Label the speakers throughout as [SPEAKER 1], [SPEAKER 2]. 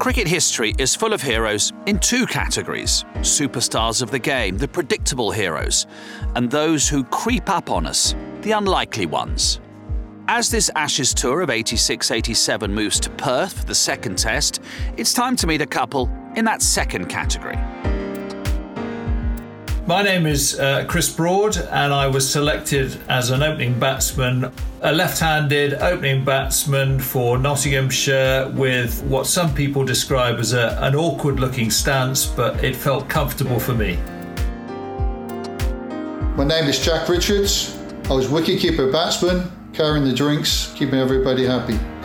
[SPEAKER 1] Cricket history is full of heroes in two categories superstars of the game, the predictable heroes, and those who creep up on us, the unlikely ones. As this Ashes tour of 86 87 moves to Perth for the second test, it's time to meet a couple in that second category.
[SPEAKER 2] My name is uh, Chris Broad, and I was selected as an opening batsman, a left handed opening batsman for Nottinghamshire with what some people describe as a, an awkward looking stance, but it felt comfortable for me.
[SPEAKER 3] My name is Jack Richards. I was wicketkeeper batsman, carrying the drinks, keeping everybody happy.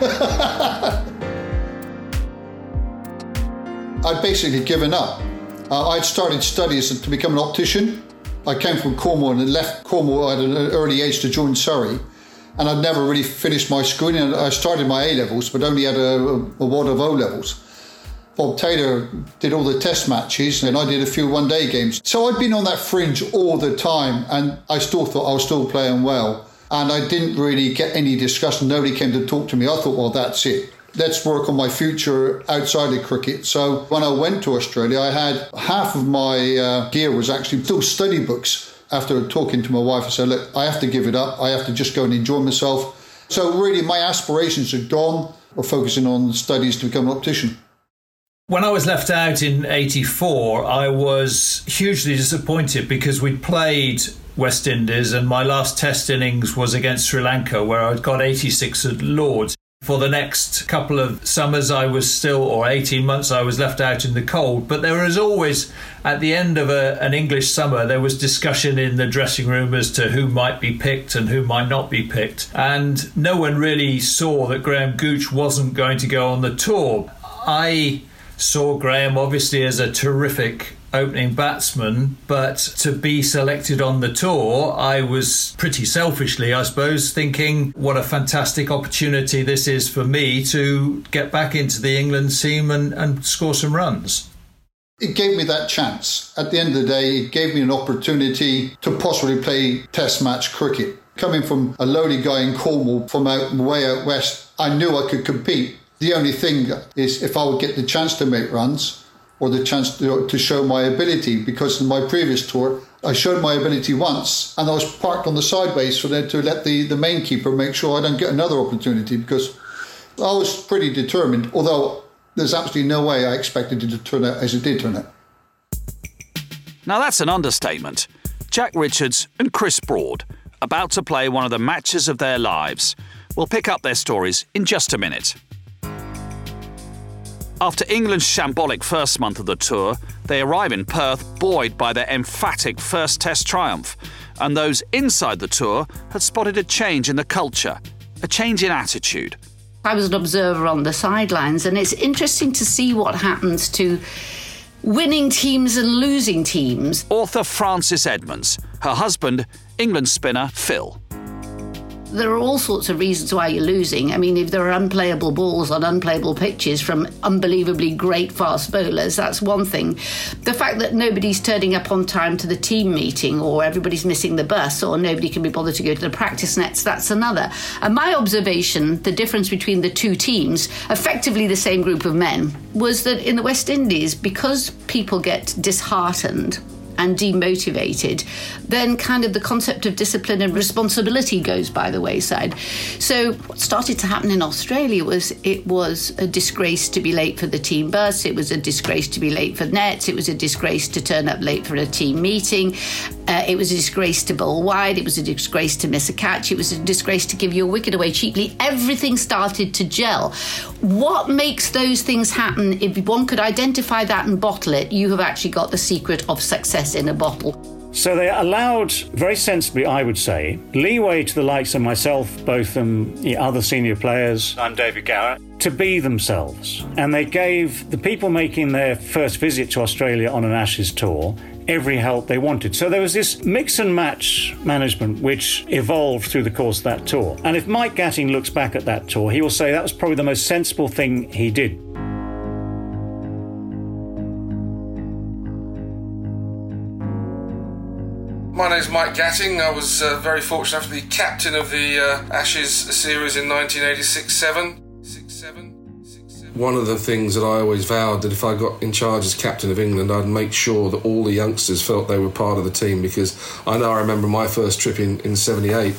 [SPEAKER 3] I'd basically given up. Uh, I'd started studies to become an optician. I came from Cornwall and left Cornwall at an early age to join Surrey. And I'd never really finished my schooling. I started my A levels, but only had a, a wad of O levels. Bob Taylor did all the test matches, and I did a few one day games. So I'd been on that fringe all the time, and I still thought I was still playing well. And I didn't really get any discussion. Nobody came to talk to me. I thought, well, that's it let's work on my future outside of cricket. So when I went to Australia, I had half of my uh, gear was actually still study books. After talking to my wife, I said, look, I have to give it up. I have to just go and enjoy myself. So really, my aspirations are gone. Or focusing on studies to become an optician.
[SPEAKER 2] When I was left out in 84, I was hugely disappointed because we'd played West Indies and my last test innings was against Sri Lanka where I'd got 86 at Lords. For the next couple of summers, I was still, or 18 months, I was left out in the cold. But there was always, at the end of a, an English summer, there was discussion in the dressing room as to who might be picked and who might not be picked. And no one really saw that Graham Gooch wasn't going to go on the tour. I saw Graham obviously as a terrific opening batsman, but to be selected on the tour, I was pretty selfishly, I suppose, thinking what a fantastic opportunity this is for me to get back into the England team and, and score some runs.
[SPEAKER 3] It gave me that chance. At the end of the day, it gave me an opportunity to possibly play test match cricket. Coming from a lowly guy in Cornwall from out way out west, I knew I could compete. The only thing is if I would get the chance to make runs, or the chance to, to show my ability because in my previous tour I showed my ability once and I was parked on the sideways for them to let the, the main keeper make sure I don't get another opportunity because I was pretty determined, although there's absolutely no way I expected it to turn out as it did turn out.
[SPEAKER 1] Now that's an understatement. Jack Richards and Chris Broad about to play one of the matches of their lives. We'll pick up their stories in just a minute. After England's shambolic first month of the tour, they arrive in Perth buoyed by their emphatic first Test triumph, and those inside the tour had spotted a change in the culture, a change in attitude.
[SPEAKER 4] I was an observer on the sidelines, and it's interesting to see what happens to winning teams and losing teams.
[SPEAKER 1] Author Frances Edmonds, her husband, England spinner Phil.
[SPEAKER 4] There are all sorts of reasons why you're losing. I mean, if there are unplayable balls on unplayable pitches from unbelievably great fast bowlers, that's one thing. The fact that nobody's turning up on time to the team meeting, or everybody's missing the bus, or nobody can be bothered to go to the practice nets, that's another. And my observation, the difference between the two teams, effectively the same group of men, was that in the West Indies, because people get disheartened and demotivated, then kind of the concept of discipline and responsibility goes by the wayside. So what started to happen in Australia was it was a disgrace to be late for the team bus, it was a disgrace to be late for nets, it was a disgrace to turn up late for a team meeting, uh, it was a disgrace to bowl wide, it was a disgrace to miss a catch, it was a disgrace to give your wicket away cheaply. Everything started to gel. What makes those things happen? If one could identify that and bottle it, you have actually got the secret of success in a bottle.
[SPEAKER 5] So they allowed, very sensibly, I would say, leeway to the likes of myself, both um, the other senior players. I'm David Gower. To be themselves. And they gave the people making their first visit to Australia on an Ashes tour every help they wanted. So there was this mix and match management which evolved through the course of that tour. And if Mike Gatting looks back at that tour, he will say that was probably the most sensible thing he did.
[SPEAKER 6] My name's Mike Gatting. I was uh, very fortunate to be captain of the uh, Ashes series in 1986 7. One of the things that I always vowed that if I got in charge as captain of England, I'd make sure that all the youngsters felt they were part of the team because I know I remember my first trip in, in 78,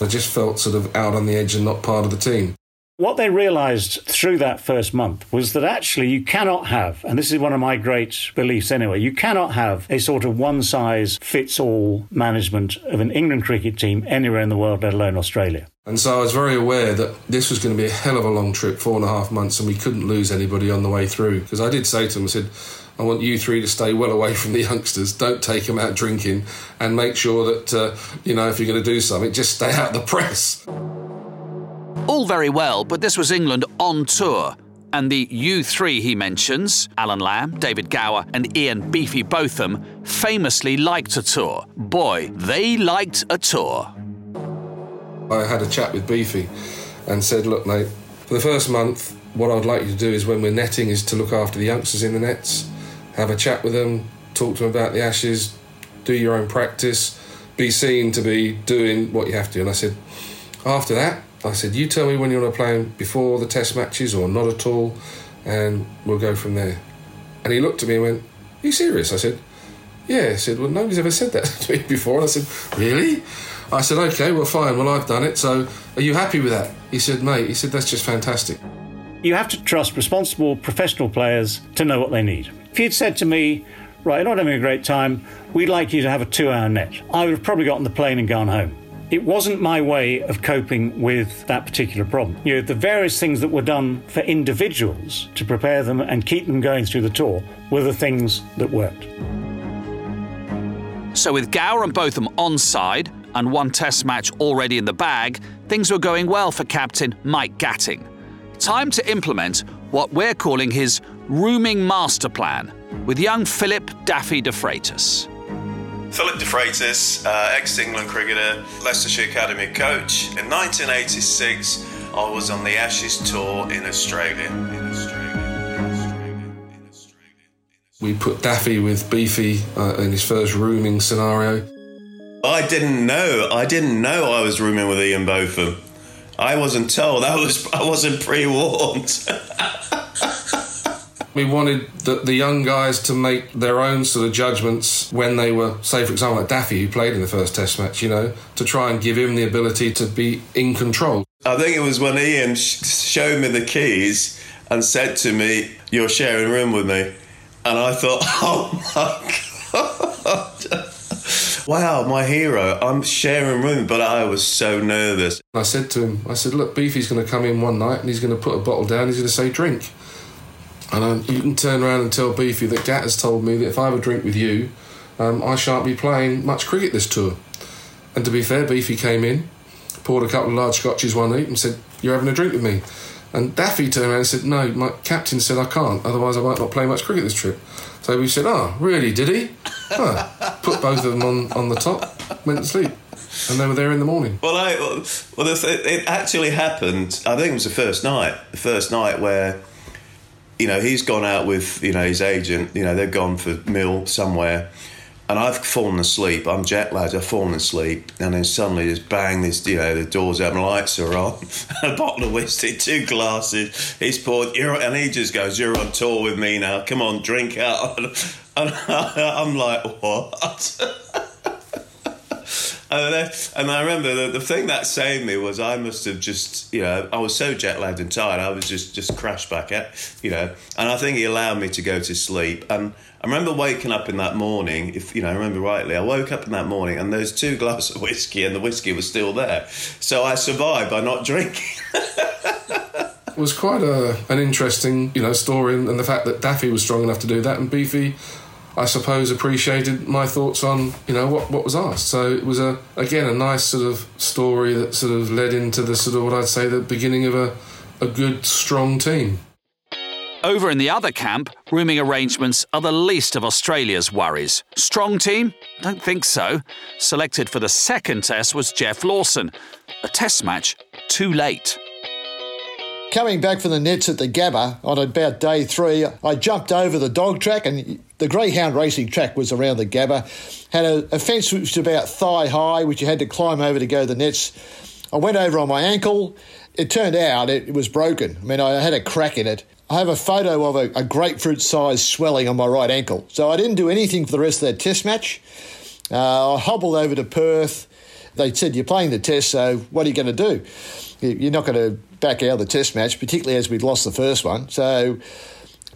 [SPEAKER 6] I just felt sort of out on the edge and not part of the team.
[SPEAKER 5] What they realized through that first month was that actually you cannot have, and this is one of my great beliefs anyway, you cannot have a sort of one size fits all management of an England cricket team anywhere in the world, let alone Australia.
[SPEAKER 6] And so I was very aware that this was going to be a hell of a long trip, four and a half months, and we couldn't lose anybody on the way through. Because I did say to them, I said, I want you three to stay well away from the youngsters. Don't take them out drinking, and make sure that uh, you know if you're going to do something, just stay out of the press.
[SPEAKER 1] All very well, but this was England on tour. And the U3 he mentions, Alan Lamb, David Gower, and Ian Beefy Botham, famously liked a tour. Boy, they liked a tour.
[SPEAKER 6] I had a chat with Beefy and said, Look, mate, for the first month, what I'd like you to do is when we're netting is to look after the youngsters in the nets, have a chat with them, talk to them about the ashes, do your own practice, be seen to be doing what you have to. And I said, after that, I said, you tell me when you want to play before the test matches or not at all, and we'll go from there. And he looked at me and went, Are you serious? I said, Yeah. He said, Well, nobody's ever said that to me before. And I said, Really? I said, Okay, well, fine. Well, I've done it. So are you happy with that? He said, Mate, he said, That's just fantastic.
[SPEAKER 5] You have to trust responsible professional players to know what they need. If you'd said to me, Right, you're not having a great time, we'd like you to have a two hour net, I would have probably gotten the plane and gone home it wasn't my way of coping with that particular problem. You know, the various things that were done for individuals to prepare them and keep them going through the tour were the things that worked.
[SPEAKER 1] So, with Gower and Botham on side and one test match already in the bag, things were going well for captain Mike Gatting. Time to implement what we're calling his rooming master plan with young Philip Daffy de Freitas.
[SPEAKER 7] Philip de Freitas, uh, ex England cricketer, Leicestershire Academy coach. In 1986, I was on the Ashes tour in Australia. In Australia.
[SPEAKER 6] We put Daffy with Beefy uh, in his first rooming scenario.
[SPEAKER 7] I didn't know. I didn't know I was rooming with Ian Botham. I wasn't told. I was. I wasn't pre-warned.
[SPEAKER 6] We wanted the, the, young guys to make their own sort of judgments when they were, say, for example, like Daffy, who played in the first Test match, you know, to try and give him the ability to be in control.
[SPEAKER 7] I think it was when Ian sh- showed me the keys and said to me, You're sharing a room with me. And I thought, Oh my God. wow, my hero, I'm sharing a room, but I was so nervous.
[SPEAKER 6] I said to him, I said, Look, Beefy's going to come in one night and he's going to put a bottle down, he's going to say, Drink. And um, you can turn around and tell Beefy that Gat has told me that if I have a drink with you, um, I shan't be playing much cricket this tour. And to be fair, Beefy came in, poured a couple of large scotches one night and said, You're having a drink with me. And Daffy turned around and said, No, my captain said I can't, otherwise I might not play much cricket this trip. So we said, Oh, really, did he? Put both of them on, on the top, went to sleep. And they were there in the morning.
[SPEAKER 7] Well, I, well, it actually happened. I think it was the first night. The first night where you know, he's gone out with, you know, his agent, you know, they've gone for Mill somewhere. And I've fallen asleep. I'm jet lagged. I've fallen asleep, and then suddenly just bang! This, you know, the doors open, lights are on, a bottle of whiskey, two glasses. He's poured, you're, and he just goes, "You're on tour with me now. Come on, drink out." And I'm like, "What?" And, I remember the, the thing that saved me was I must have just, you know, I was so jet lagged and tired, I was just, just crashed back at, you know, and I think he allowed me to go to sleep. And I remember waking up in that morning, if, you know, I remember rightly, I woke up in that morning and there's two glasses of whiskey and the whiskey was still there. So I survived by not drinking.
[SPEAKER 6] was quite a, an interesting, you know, story and the fact that Daffy was strong enough to do that and Beefy I suppose, appreciated my thoughts on you know what what was asked. So it was a again a nice sort of story that sort of led into the sort of what I'd say the beginning of a a good strong team.
[SPEAKER 1] Over in the other camp, rooming arrangements are the least of Australia's worries. Strong team? Don't think so. Selected for the second test was Geoff Lawson. A test match too late.
[SPEAKER 8] Coming back from the nets at the Gabba on about day three, I jumped over the dog track, and the greyhound racing track was around the Gabba. Had a, a fence which was about thigh high, which you had to climb over to go to the nets. I went over on my ankle. It turned out it, was broken. I mean, I had a crack in it. I have a photo of a, a grapefruit sized swelling on my right ankle. So I didn't do anything for the rest of that test match. Uh, I hobbled over to Perth. They said, You're playing the test, so what are you going to do? You're not going to back out of the test match, particularly as we'd lost the first one. So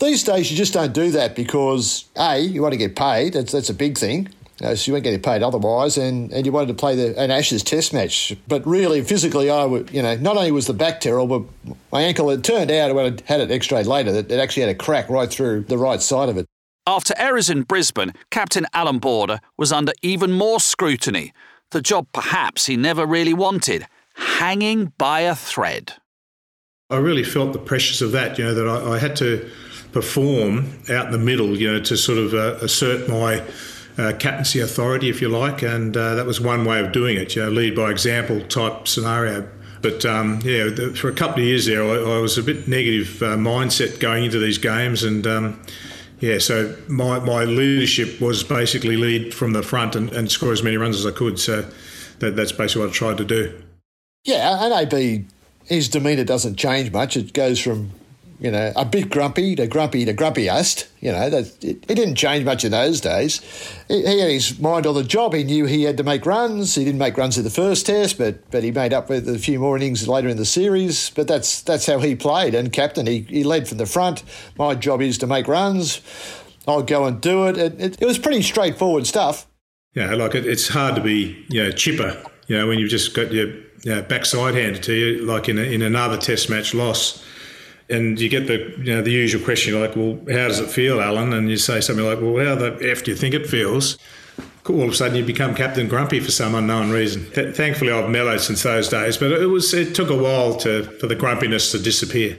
[SPEAKER 8] these days, you just don't do that because, A, you want to get paid. That's, that's a big thing. Uh, so you weren't getting paid otherwise, and, and you wanted to play the, an Ashes Test match. But really, physically, I would, you know, not only was the back terrible, but my ankle. It turned out when I had it X-rayed later that it actually had a crack right through the right side of it.
[SPEAKER 1] After errors in Brisbane, Captain Alan Border was under even more scrutiny. The job, perhaps, he never really wanted, hanging by a thread.
[SPEAKER 9] I really felt the pressures of that. You know that I, I had to perform out in the middle. You know to sort of uh, assert my uh, captaincy authority, if you like, and uh, that was one way of doing it. You know, lead by example type scenario. But um, yeah, the, for a couple of years there, I, I was a bit negative uh, mindset going into these games, and um, yeah, so my, my leadership was basically lead from the front and, and score as many runs as I could. So that, that's basically what I tried to do.
[SPEAKER 8] Yeah, and AB, his demeanour doesn't change much. It goes from you know, a bit grumpy to grumpy to grumpiest. You know, that, it, it, didn't change much in those days. He, he, had his mind on the job. He knew he had to make runs. He didn't make runs in the first test, but but he made up with a few more innings later in the series. But that's that's how he played. And captain, he, he led from the front. My job is to make runs. I'll go and do it. It, it, it was pretty straightforward stuff.
[SPEAKER 9] Yeah, like it, it's hard to be you know chipper. You know when you've just got your you know, backside handed to you, like in a, in another test match loss and you get the you know the usual question like, well, how does it feel, Alan? And you say something like, well, how the f do you think it feels? All of a sudden, you become Captain Grumpy for some unknown reason. Th- thankfully, I've mellowed since those days, but it was it took a while to for the grumpiness to disappear.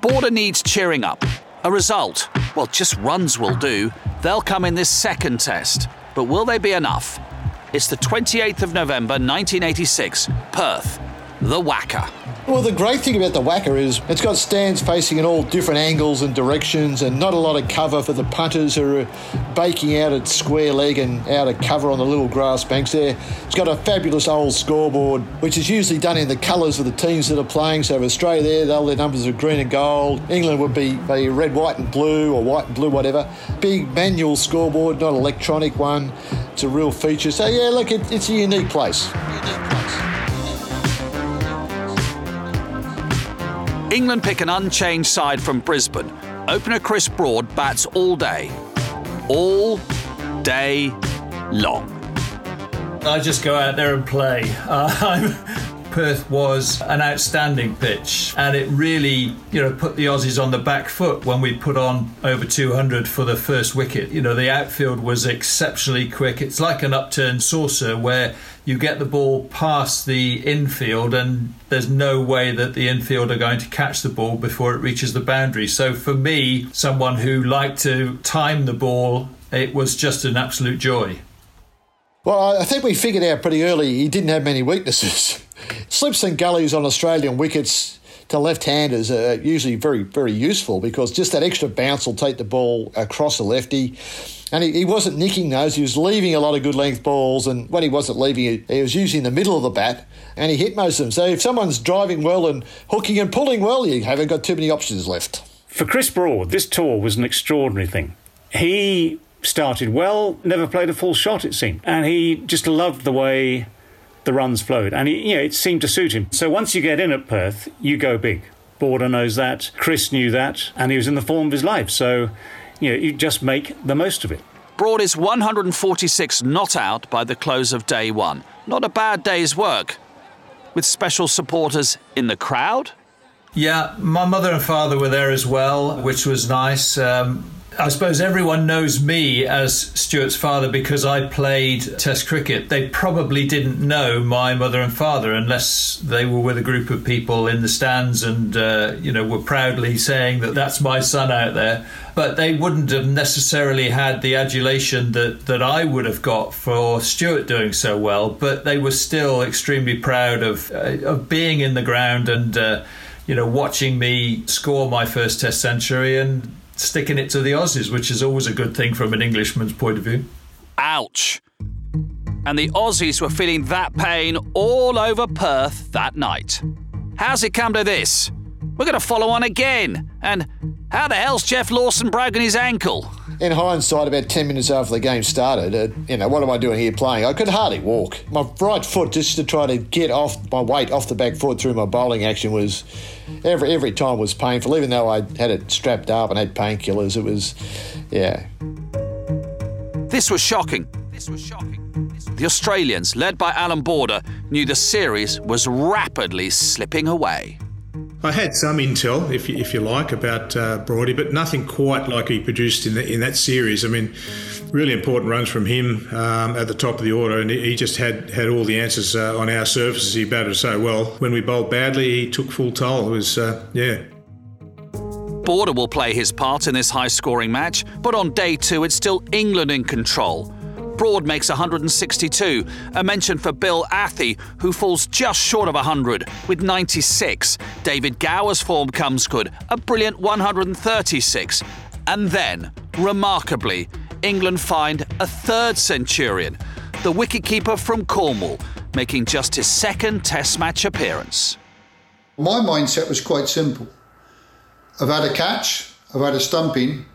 [SPEAKER 1] Border needs cheering up. A result, well, just runs will do. They'll come in this second test. But will they be enough? It's the 28th of November 1986, Perth, the WACA.
[SPEAKER 8] Well, the great thing about the WACA is it's got stands facing in all different angles and directions, and not a lot of cover for the punters who are baking out at square leg and out of cover on the little grass banks there. It's got a fabulous old scoreboard, which is usually done in the colours of the teams that are playing. So, Australia there, all their numbers are green and gold. England would be, be red, white, and blue, or white and blue, whatever. Big manual scoreboard, not electronic one. It's a real feature. So, yeah, look, it, it's a unique place. Unique place.
[SPEAKER 1] England pick an unchanged side from Brisbane. Opener Chris Broad bats all day. All day long.
[SPEAKER 2] I just go out there and play. Uh, Perth was an outstanding pitch, and it really, you know, put the Aussies on the back foot when we put on over 200 for the first wicket. You know, the outfield was exceptionally quick. It's like an upturned saucer where you get the ball past the infield, and there's no way that the infield are going to catch the ball before it reaches the boundary. So for me, someone who liked to time the ball, it was just an absolute joy.
[SPEAKER 8] Well, I think we figured out pretty early he didn't have many weaknesses. Slips and gullies on Australian wickets to left-handers are usually very, very useful because just that extra bounce will take the ball across the lefty. And he, he wasn't nicking those, he was leaving a lot of good length balls. And when he wasn't leaving, he was using the middle of the bat and he hit most of them. So if someone's driving well and hooking and pulling well, you haven't got too many options left.
[SPEAKER 5] For Chris Broad, this tour was an extraordinary thing. He started well, never played a full shot, it seemed. And he just loved the way the runs flowed. And he, you know, it seemed to suit him. So once you get in at Perth, you go big. Border knows that, Chris knew that, and he was in the form of his life. So, you know, you just make the most of it.
[SPEAKER 1] Broad is 146 not out by the close of day one. Not a bad day's work. With special supporters in the crowd?
[SPEAKER 2] Yeah, my mother and father were there as well, which was nice. Um, I suppose everyone knows me as Stuart's father because I played Test cricket. They probably didn't know my mother and father unless they were with a group of people in the stands and, uh, you know, were proudly saying that that's my son out there. But they wouldn't have necessarily had the adulation that, that I would have got for Stuart doing so well. But they were still extremely proud of, uh, of being in the ground and, uh, you know, watching me score my first Test century and sticking it to the Aussies, which is always a good thing from an Englishman's point of view.
[SPEAKER 1] Ouch. And the Aussies were feeling that pain all over Perth that night. How's it come to this? We're going to follow on again. And how the hell's Geoff Lawson broken his ankle?
[SPEAKER 8] In hindsight, about 10 minutes after the game started, uh, you know, what am I doing here playing? I could hardly walk. My right foot, just to try to get off my weight off the back foot through my bowling action, was every every time was painful. Even though I had it strapped up and had painkillers, it was, yeah.
[SPEAKER 1] This was shocking. This was shocking. The Australians, led by Alan Border, knew the series was rapidly slipping away.
[SPEAKER 9] I had some intel, if you, if you like, about uh, Brody, but nothing quite like he produced in, the, in that series. I mean, really important runs from him um, at the top of the order, and he just had, had all the answers uh, on our surfaces. He batted so well. When we bowled badly, he took full toll. It was, uh, yeah.
[SPEAKER 1] Border will play his part in this high scoring match, but on day two, it's still England in control. Broad makes 162. A mention for Bill Athey, who falls just short of 100 with 96. David Gower's form comes good, a brilliant 136. And then, remarkably, England find a third centurion, the wicketkeeper from Cornwall, making just his second Test match appearance.
[SPEAKER 3] My mindset was quite simple. I've had a catch, I've had a stumping,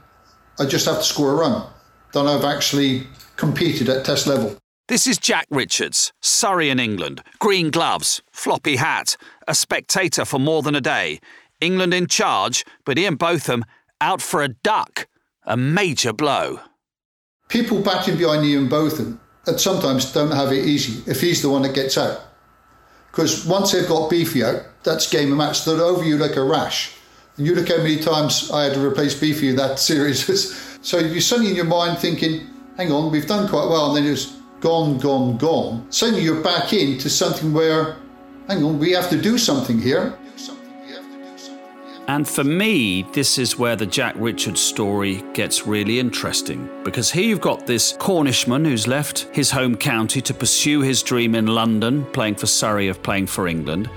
[SPEAKER 3] I just have to score a run. Then I've actually competed at test level.
[SPEAKER 1] This is Jack Richards, Surrey in England. Green gloves, floppy hat, a spectator for more than a day. England in charge, but Ian Botham out for a duck. A major blow.
[SPEAKER 3] People batting behind Ian Botham that sometimes don't have it easy if he's the one that gets out. Because once they've got Beefy out, that's game and match. They're over you like a rash. And you look how many times I had to replace Beefy in that series. so you're suddenly in your mind thinking, hang on, we've done quite well, and then it's gone, gone, gone. Suddenly you're back into something where, hang on, we have to do something here.
[SPEAKER 1] And for me, this is where the Jack Richards story gets really interesting because here you've got this Cornishman who's left his home county to pursue his dream in London, playing for Surrey of playing for England,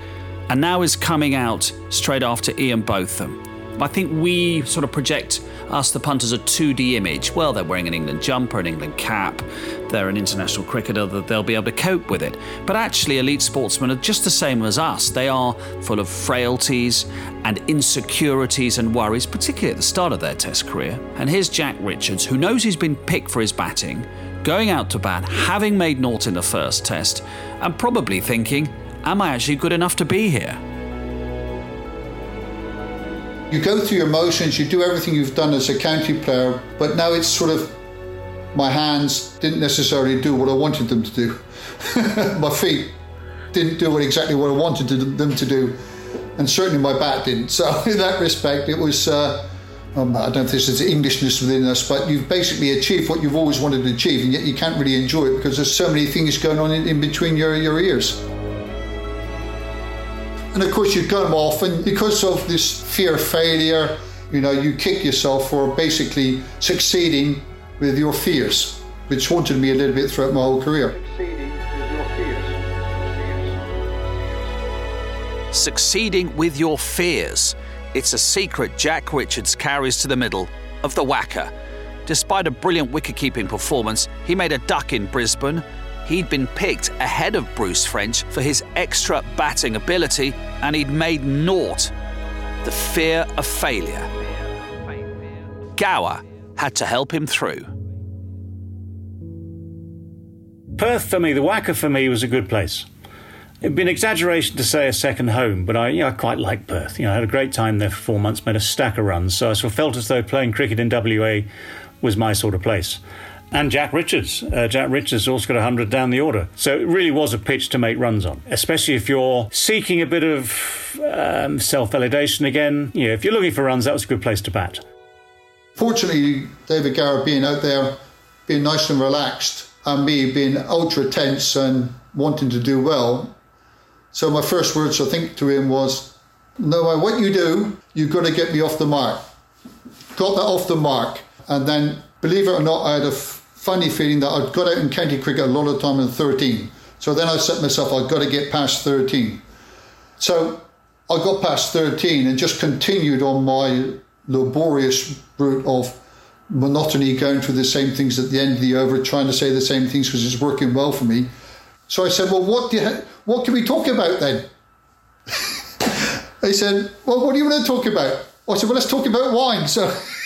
[SPEAKER 1] and now is coming out straight after Ian Botham. I think we sort of project us, the punters, a 2D image. Well, they're wearing an England jumper, an England cap, they're an international cricketer, that they'll be able to cope with it. But actually, elite sportsmen are just the same as us. They are full of frailties and insecurities and worries, particularly at the start of their Test career. And here's Jack Richards, who knows he's been picked for his batting, going out to bat, having made naught in the first Test, and probably thinking, Am I actually good enough to be here?
[SPEAKER 3] You go through your motions, you do everything you've done as a county player, but now it's sort of my hands didn't necessarily do what I wanted them to do. my feet didn't do exactly what I wanted them to do, and certainly my bat didn't. So, in that respect, it was. Uh, um, I don't know if this is Englishness within us, but you've basically achieved what you've always wanted to achieve, and yet you can't really enjoy it because there's so many things going on in, in between your, your ears. And of course, you come off, and because of this fear of failure, you know, you kick yourself for basically succeeding with your fears, which haunted me a little bit throughout my whole career.
[SPEAKER 1] Succeeding with your fears. It's a secret Jack Richards carries to the middle of the WACA. Despite a brilliant wicket-keeping performance, he made a duck in Brisbane, He'd been picked ahead of Bruce French for his extra batting ability, and he'd made naught. The fear of failure. Gower had to help him through.
[SPEAKER 5] Perth for me, the WACA for me was a good place. It'd be an exaggeration to say a second home, but I, you know, I quite like Perth. You know, I had a great time there for four months, made a stack of runs, so I sort of felt as though playing cricket in WA was my sort of place. And Jack Richards. Uh, Jack Richards also got 100 down the order. So it really was a pitch to make runs on, especially if you're seeking a bit of um, self validation again. Know, if you're looking for runs, that was a good place to bat.
[SPEAKER 3] Fortunately, David Gower being out there, being nice and relaxed, and me being ultra tense and wanting to do well. So my first words I think to him was, no matter what you do, you've got to get me off the mark. Got that off the mark. And then, believe it or not, I had a funny feeling that I'd got out in county cricket a lot of time in 13. So then I set myself, I've got to get past 13. So I got past 13 and just continued on my laborious route of monotony, going through the same things at the end of the over, trying to say the same things because it's working well for me. So I said, "Well, what do you ha- what can we talk about then?" they said, "Well, what do you want to talk about?" I said, "Well, let's talk about wine." So,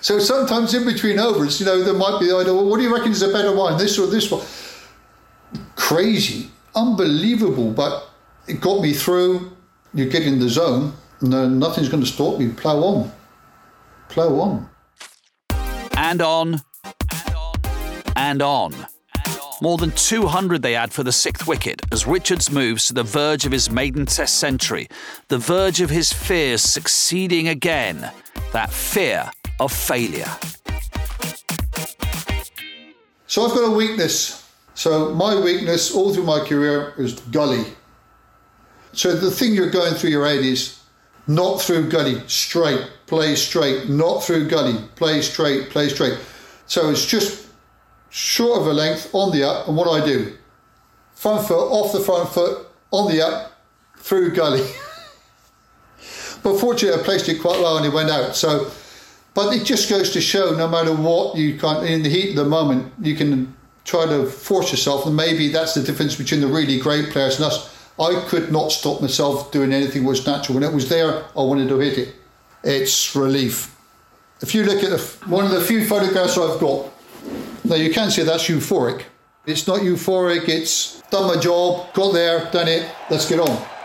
[SPEAKER 3] so sometimes in between overs, you know, there might be the idea, "Well, what do you reckon is a better wine, this or this one?" Crazy, unbelievable, but it got me through. You get in the zone, and nothing's going to stop me. Plow on, plow on
[SPEAKER 1] and on, and on. More than 200 they add for the sixth wicket as Richards moves to the verge of his maiden Test century, the verge of his fears succeeding again, that fear of failure.
[SPEAKER 3] So I've got a weakness. So my weakness all through my career is gully. So the thing you're going through your head is not through gully, straight, play straight, not through gully, play straight, play straight. So it's just short of a length on the up, and what I do, front foot off the front foot on the up through gully. but fortunately, I placed it quite well and it went out. So, but it just goes to show, no matter what you can, in the heat of the moment, you can try to force yourself, and maybe that's the difference between the really great players and us I could not stop myself doing anything was natural. When it was there, I wanted to hit it. It's relief. If you look at the, one of the few photographs I've got, now you can say that's euphoric. It's not euphoric, it's done my job, got there, done it, let's get on.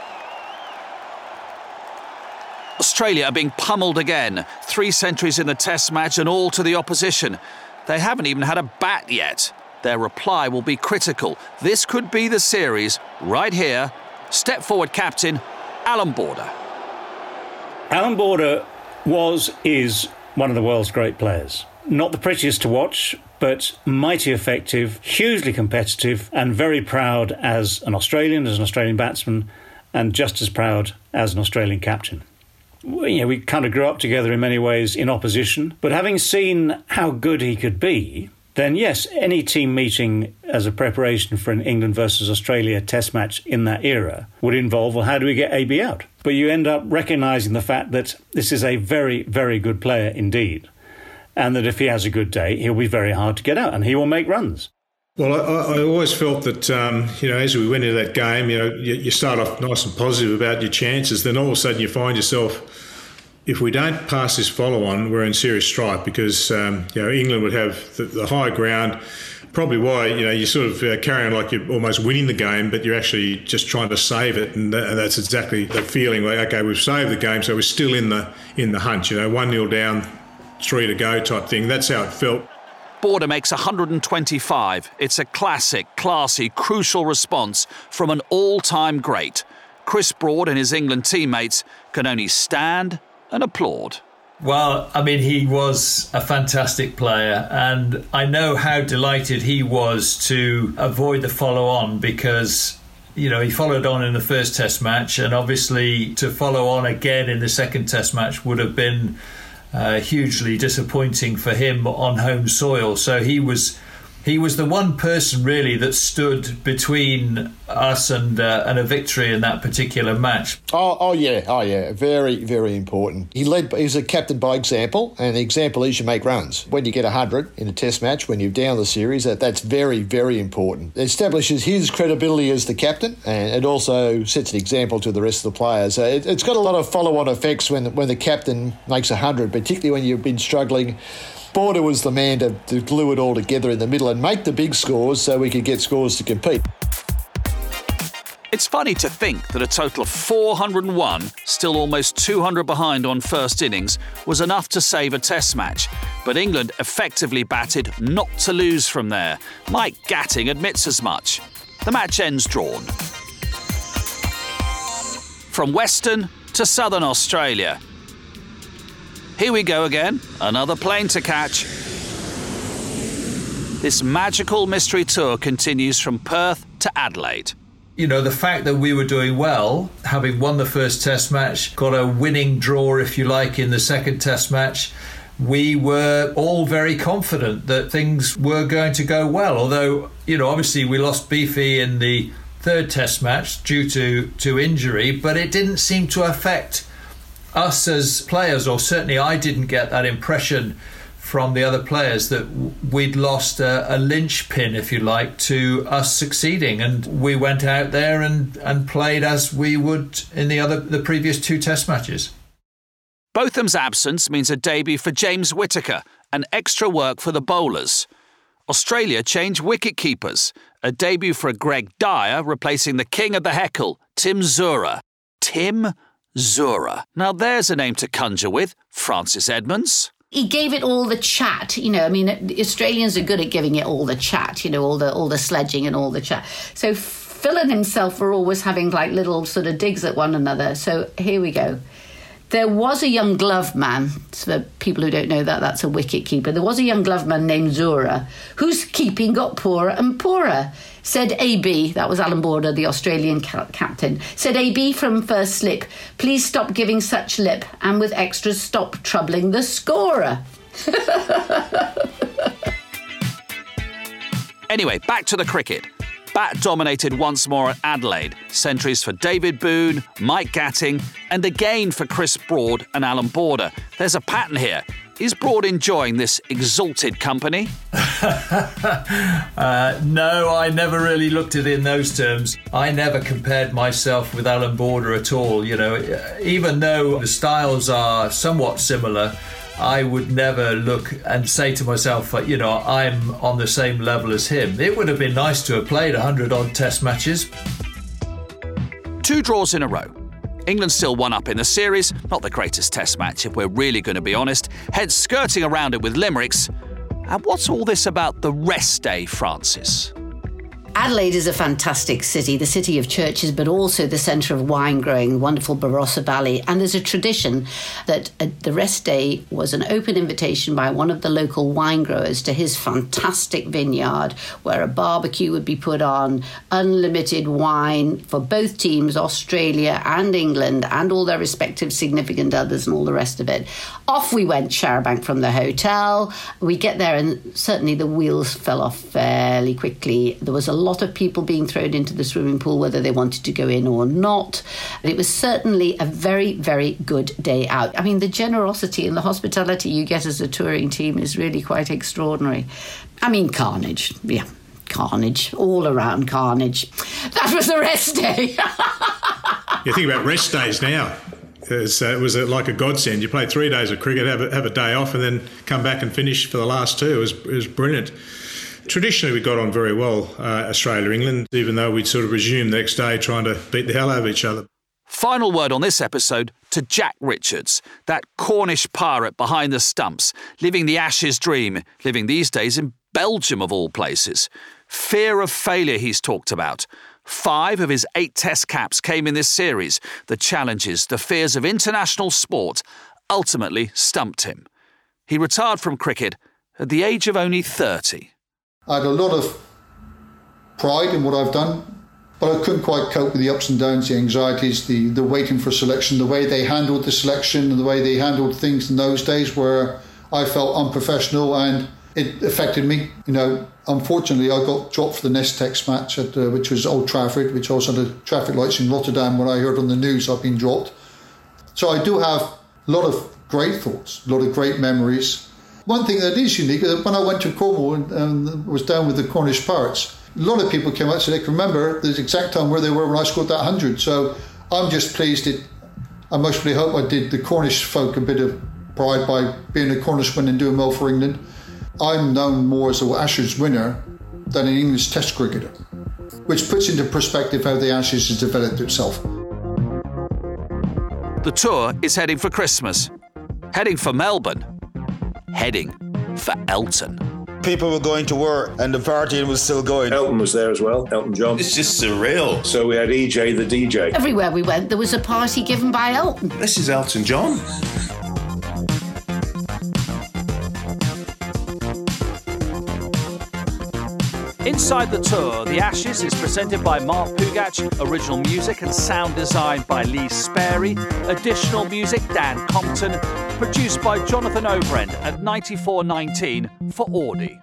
[SPEAKER 1] Australia are being pummeled again. Three centuries in the test match and all to the opposition. They haven't even had a bat yet. Their reply will be critical. This could be the series right here. Step forward, captain Alan Border.
[SPEAKER 5] Alan Border was, is one of the world's great players. Not the prettiest to watch, but mighty effective, hugely competitive, and very proud as an Australian, as an Australian batsman, and just as proud as an Australian captain. You know, we kind of grew up together in many ways in opposition, but having seen how good he could be, then yes, any team meeting as a preparation for an England versus Australia test match in that era would involve, well, how do we get AB out? But you end up recognising the fact that this is a very, very good player indeed. And that if he has a good day, he'll be very hard to get out and he will make runs.
[SPEAKER 9] Well, I, I always felt that, um, you know, as we went into that game, you know, you, you start off nice and positive about your chances, then all of a sudden you find yourself if we don't pass this follow on, we're in serious strife because um, you know England would have the, the, high ground. Probably why you know you sort of uh, carry on like you're almost winning the game, but you're actually just trying to save it, and, and that's exactly the feeling. Like okay, we've saved the game, so we're still in the in the hunt. You know, one 0 down, three to go type thing. That's how it felt.
[SPEAKER 1] Border makes 125. It's a classic, classy, crucial response from an all-time great. Chris Broad and his England teammates can only stand and applaud.
[SPEAKER 2] Well, I mean, he was a fantastic player, and I know how delighted he was to avoid the follow on because, you know, he followed on in the first test match, and obviously to follow on again in the second test match would have been Uh, hugely disappointing for him on home soil. So he was he was the one person really that stood between us and uh, and a victory in that particular match.
[SPEAKER 8] Oh, oh yeah, oh yeah, very very important. He led. He's a captain by example, and the example is you make runs. When you get hundred in a Test match, when you're down the series, that that's very very important. It establishes his credibility as the captain, and it also sets an example to the rest of the players. Uh, it, has got a lot of follow-on effects when when the captain makes hundred, particularly when you've been struggling Border was the man to, to glue it all together in the middle and make the big scores so we could get scores to compete.
[SPEAKER 1] It's funny to think that a total of 401, still almost 200 behind on first innings, was enough to save a test match. But England effectively batted not to lose from there. Mike Gatting admits as much. The match ends drawn. From Western to Southern Australia, here we go again, another plane to catch. This magical mystery tour continues from Perth to Adelaide.
[SPEAKER 2] You know, the fact that we were doing well, having won the first test match, got a winning draw, if you like, in the second test match, we were all very confident that things were going to go well. Although, you know, obviously we lost Beefy in the third test match due to, to injury, but it didn't seem to affect us as players, or certainly I didn't get that impression from the other players that we'd lost a, a linchpin, if you like, to us succeeding, and we went out there and, and played as we would in the other the previous two Test matches.
[SPEAKER 1] Botham's absence means a debut for James Whitaker and extra work for the bowlers. Australia changed wicket keepers, a debut for Greg Dyer replacing the king of the heckle, Tim Zoehrer. Tim Zoehrer. Now there's a name to conjure with Frances Edmonds.
[SPEAKER 4] He gave it all the chat, you know. I mean, Australians are good at giving it all the chat, you know, all the all the sledging and all the chat. So Phil and himself were always having like little sort of digs at one another. So here we go. There was a young glove man, for people who don't know that, that's a wicket keeper. There was a young glove man named Zoehrer, whose keeping got poorer and poorer. Said AB, that was Alan Border, the Australian ca- captain, said AB from first slip, please stop giving such lip and with extras stop troubling the scorer.
[SPEAKER 1] anyway, back to the cricket. Bat dominated once more at Adelaide. Centuries for David Boon, Mike Gatting, and again for Chris Broad and Alan Border. There's a pattern here. Is Broad enjoying this exalted company?
[SPEAKER 2] uh, no, I never really looked at it in those terms. I never compared myself with Alan Border at all. You know, even though the styles are somewhat similar, I would never look and say to myself, uh, you know, I'm on the same level as him. It would have been nice to have played 100 odd test matches.
[SPEAKER 1] Two draws in a row. England still one up in the series, not the greatest test match if we're really going to be honest, heads skirting around it with limericks. And what's all this about the rest day, Frances?
[SPEAKER 4] Adelaide is a fantastic city, the city of churches, but also the centre of wine growing, wonderful Barossa Valley. And there's a tradition that uh, the rest day was an open invitation by one of the local wine growers to his fantastic vineyard, where a barbecue would be put on, unlimited wine for both teams, Australia and England, and all their respective significant others and all the rest of it. Off we went, Charabanc, from the hotel. We get there, and certainly the wheels fell off fairly quickly. There was a lot of people being thrown into the swimming pool, whether they wanted to go in or not. It was certainly a very, very good day out. I mean, the generosity and the hospitality you get as a touring team is really quite extraordinary. I mean, carnage, yeah carnage, all around carnage. That was the rest day.
[SPEAKER 9] you think about rest days now. Uh, it was like a godsend. You play three days of cricket, have a, have a day off, and then come back and finish for the last two. It was, it was brilliant. Traditionally, we got on very well, uh, Australia England, even though we'd sort of resume the next day trying to beat the hell out of each other.
[SPEAKER 1] Final word on this episode to Jack Richards, that Cornish pirate behind the stumps, living the Ashes dream, living these days in Belgium of all places. Fear of failure he's talked about. Five of his eight test caps came in this series. The challenges, the fears of international sport ultimately stumped him. He retired from cricket at the age of only 30.
[SPEAKER 3] I had a lot of pride in what I've done, but I couldn't quite cope with the ups and downs, the anxieties, the, the waiting for selection, the way they handled the selection, and the way they handled things in those days where I felt unprofessional and it affected me. You know, unfortunately, I got dropped for the Nestex match, at, uh, which was Old Trafford, which was under traffic lights in Rotterdam. When I heard on the news I've been dropped, so I do have a lot of great thoughts, a lot of great memories. One thing that is unique, uh, when I went to Cornwall and, and was down with the Cornish Pirates, a lot of people came out so they can remember the exact time where they were when I scored that 100. So I'm just pleased it. I mostly hope I did the Cornish folk a bit of pride by being a Cornishman and doing well for England. I'm known more as a Ashes winner than an English Test cricketer, which puts into perspective how the Ashes has developed itself.
[SPEAKER 1] The tour is heading for Christmas, heading for Melbourne, heading for Elton.
[SPEAKER 10] People were going to work and the partying was still going.
[SPEAKER 11] Elton was there as well, Elton John.
[SPEAKER 7] It's just surreal.
[SPEAKER 11] So we had EJ the DJ.
[SPEAKER 4] Everywhere we went, there was a party given by Elton.
[SPEAKER 7] This is Elton John.
[SPEAKER 1] Inside the tour, The Ashes is presented by Mark Pougatch, original music and sound design by Lee Sperry, additional music Dan Compton, produced by Jonathan Overend at 9419 for Audi.